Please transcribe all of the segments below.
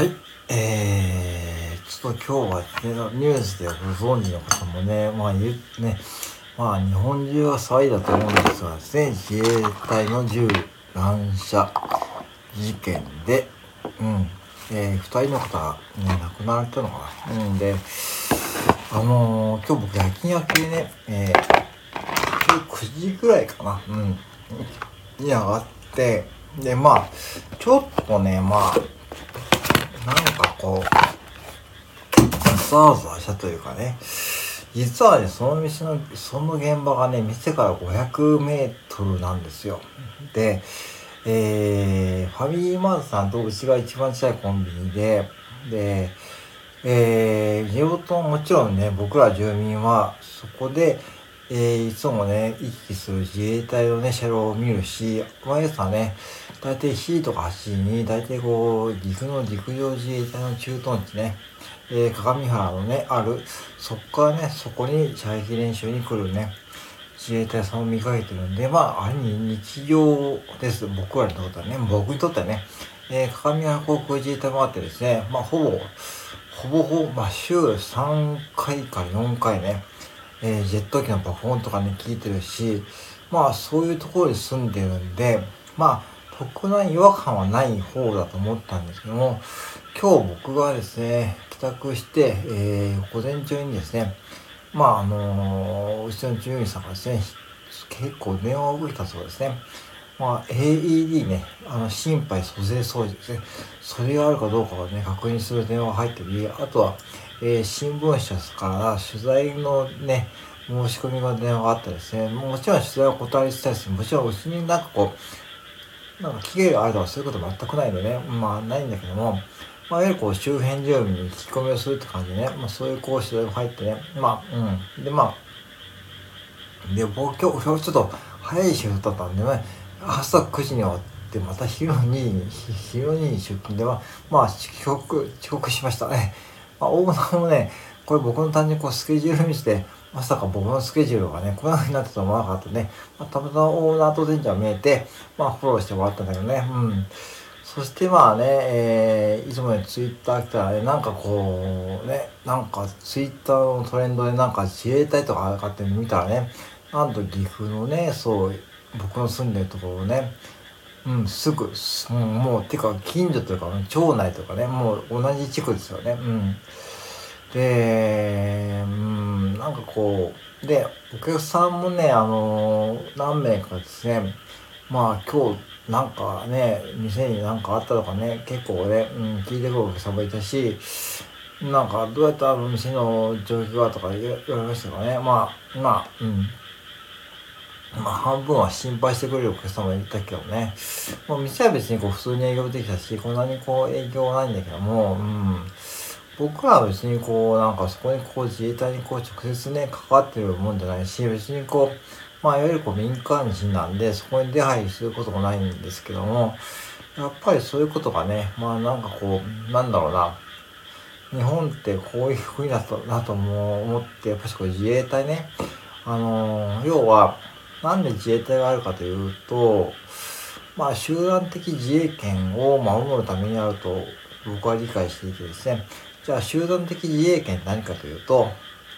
はい、えー、ちょっと今日はね、ニュースでご存知の方もね、まあ言、ね、まあ日本中が騒いだと思うんですがですね、自衛隊の銃乱射事件で、うん、えー、二人の方がね、亡くなられたのかな。うん。で、あのー、今日僕夜勤明けでね、えー、9時ぐらいかな、うん、に上がって、で、まあ、ちょっとね、まあ、なんかこう、ざわざわしたというかね、実はね、その店の、その現場がね、店から500メートルなんですよ。で、えー、ファミリーマートさんとうちが一番近いコンビニで、で、えー、地元もちろんね、僕ら住民はそこで、えー、いつもね、行き来する自衛隊のね、車両を見るし、毎朝ね、大体7時とか8時に、大体こう、岐阜の陸上自衛隊の駐屯地ね、えー、鏡原のね、ある、そこからね、そこに射撃練習に来るね、自衛隊さんを見かけてるんで、まあ、あれに日常です。僕らにとってはね、僕にとってはね、えー、鏡原航空自衛隊もあってですね、まあ、ほぼ、ほぼほぼ、まあ、週3回から4回ね、えー、ジェット機の爆音とかね、聞いてるし、まあ、そういうところに住んでるんで、まあ、特段違和感はない方だと思ったんですけども、今日僕がですね、帰宅して、えー、午前中にですね、まあ、あのー、うちの従業員さんがですね、結構電話を受けたそうですね。まあ、AED ね、あの、心肺蘇生装置ですね。それがあるかどうかをね、確認する電話が入ってり、あとは、えー、新聞社から取材のね、申し込みの電話があったですね。もちろん取材を断りしたいです。もちろんうちになんかこう、なんか期限があるとかそういうこと全くないんでね、まあないんだけども、まあ、いわゆるこう周辺住民に聞き込みをするって感じでね、まあそういうこう取材が入ってね、まあ、うん。で、まあ、で、僕今日、今日ちょっと早いシフトだったんでね、朝9時に終わって、また昼の2時に、昼の2時に出勤では、まあ遅刻、遅刻しました。ね。まあ、オーナーもね、これ僕の単純にこうスケジュール見せて、まさか僕のスケジュールがね、こんな風になってたと思わなかったね。まあ、たまたまオーナーと前者が見えて、まあ、フォローしてもらったんだけどね。うん。そしてまあね、えー、いつもね、ツイッター来たらね、なんかこう、ね、なんかツイッターのトレンドでなんか自衛隊とかかって見たらね、なんと岐阜のね、そう、僕の住んでるところをね、うん、すぐ、うん、もう、てか、近所というか、町内とかね、もう同じ地区ですよね。うん。で、うん、なんかこう、で、お客さんもね、あの、何名かですね、まあ今日、なんかね、店になんかあったとかね、結構ね、うん、聞いてくるお客さんもいたし、なんかどうやったら店の状況がとか言われましたかね。まあ、まあ、うん。まあ半分は心配してくれるお客様いたけどね。もう店は別にこう普通に営業できたし、こんなにこう営業はないんだけども、うん。僕らは別にこう、なんかそこにこう自衛隊にこう直接ね、関わってるもんじゃないし、別にこう、まあいわゆるこう民間人なんで、そこに出入りすることもないんですけども、やっぱりそういうことがね、まあなんかこう、なんだろうな、日本ってこういう国だとなとも思って、やっぱしこう自衛隊ね、あの、要は、なんで自衛隊があるかというと、まあ集団的自衛権を守るためにあると僕は理解していてですね、じゃあ集団的自衛権って何かというと、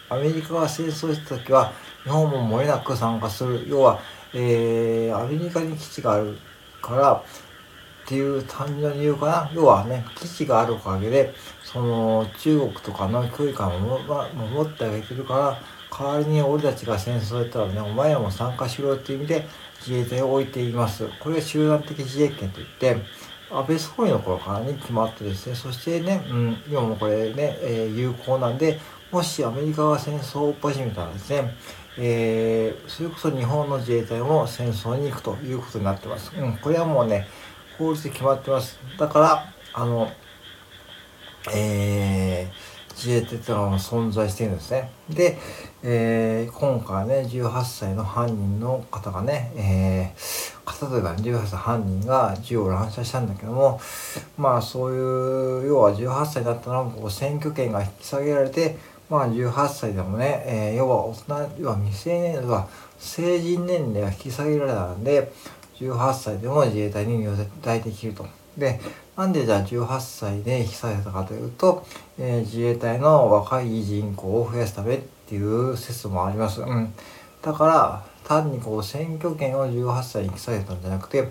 アメリカが戦争した時は日本も漏れなく参加する。要は、えー、アメリカに基地があるからっていう単純な理由かな。要はね、基地があるおかげで、その中国とかの距離感を守ってあげてるから、代わりに俺たちが戦争やったらね、お前らも参加しろっていう意味で自衛隊を置いています。これが集団的自衛権といって、安倍総理の頃からね、決まってですね、そしてね、うん、今もこれね、えー、有効なんで、もしアメリカが戦争を始めたらですね、えー、それこそ日本の自衛隊も戦争に行くということになってます。うん、これはもうね、法律で決まってます。だから、あの、えー、自衛隊というのは存在してるんですね。で、えー、今回ね、18歳の犯人の方がね、えー、方というか18歳犯人が銃を乱射したんだけども、まあそういう、要は18歳だったらこう選挙権が引き下げられて、まあ18歳でもね、えー、要は大人、要は未成年は成人年齢が引き下げられたんで、18歳でも自衛隊に入隊できると。で、なんでじゃあ18歳で引き下げたかというと、えー、自衛隊の若い人口を増やすためっていう説もあります。うん。だから、単にこう選挙権を18歳に引き下げたんじゃなくて、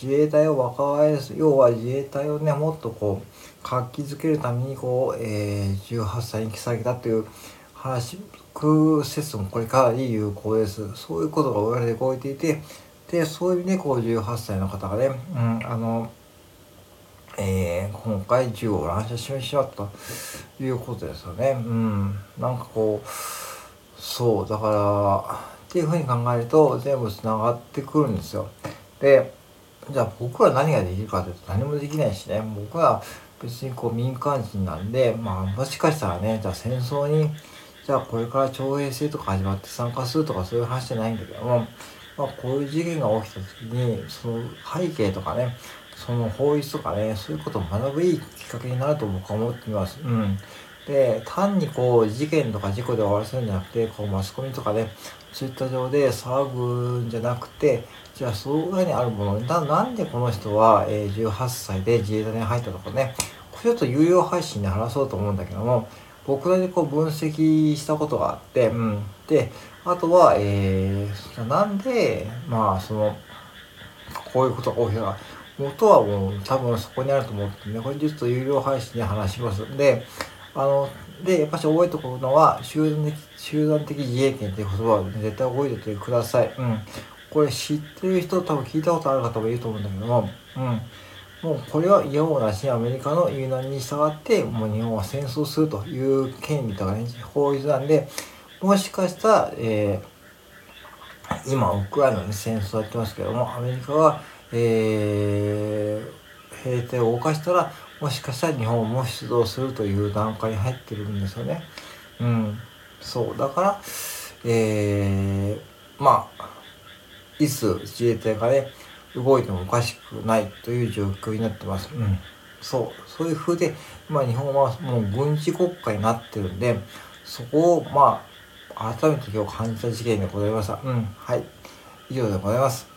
自衛隊を若返す、要は自衛隊をね、もっとこう、活気づけるためにこう、えー、18歳に引き下げたという話、空説もこれかなり有効です。そういうことが裏で動いていて、で、そういう意味でこう18歳の方がね、うん、あの、えー、今回銃を乱射ししまったということですよね。うん。なんかこう、そう、だから、っていうふうに考えると全部繋がってくるんですよ。で、じゃあ僕は何ができるかというと何もできないしね、僕は別にこう民間人なんで、まあもしかしたらね、じゃあ戦争に、じゃあこれから徴兵制とか始まって参加するとかそういう話じゃないんだけども、まあこういう事件が起きた時に、その背景とかね、その法律とかね、そういうことを学ぶいいきっかけになると僕は思っています。うん。で、単にこう、事件とか事故で終わらせるんじゃなくて、こう、マスコミとかで、ツイッター上で騒ぐんじゃなくて、じゃあ、その裏にあるもの、ななんでこの人は、えー、18歳で自衛隊に入ったとかね、これちょっと有料配信で話そうと思うんだけども、僕らでこう分析したことがあって、うん。で、あとは、えー、なんで、まあ、その、こういうことが起きたか。元はもう多分そこにあると思ってね、これちょっと有料配信で話しますんで、あの、で、やっぱし覚えておくのは、集団的、集団的自衛権っていう言葉を絶対覚えておいてください。うん。これ知ってる人多分聞いたことある方もいると思うんだけども、うん。もうこれは嫌もなしにアメリカの言うなりに従って、もう日本は戦争するという権利とかね、法律なんで、もしかしたら、えー、今、ウクライナに戦争やってますけども、アメリカは、えー、兵隊を動かしたら、もしかしたら日本も出動するという段階に入ってるんですよね。うん。そう。だから、えー、まあ、いつ自衛隊がね、動いてもおかしくないという状況になってます。うん。そう。そういう風で、今日本はもう軍事国家になってるんで、そこを、まあ、改めて今日感じた事件でございました。うん。はい。以上でございます。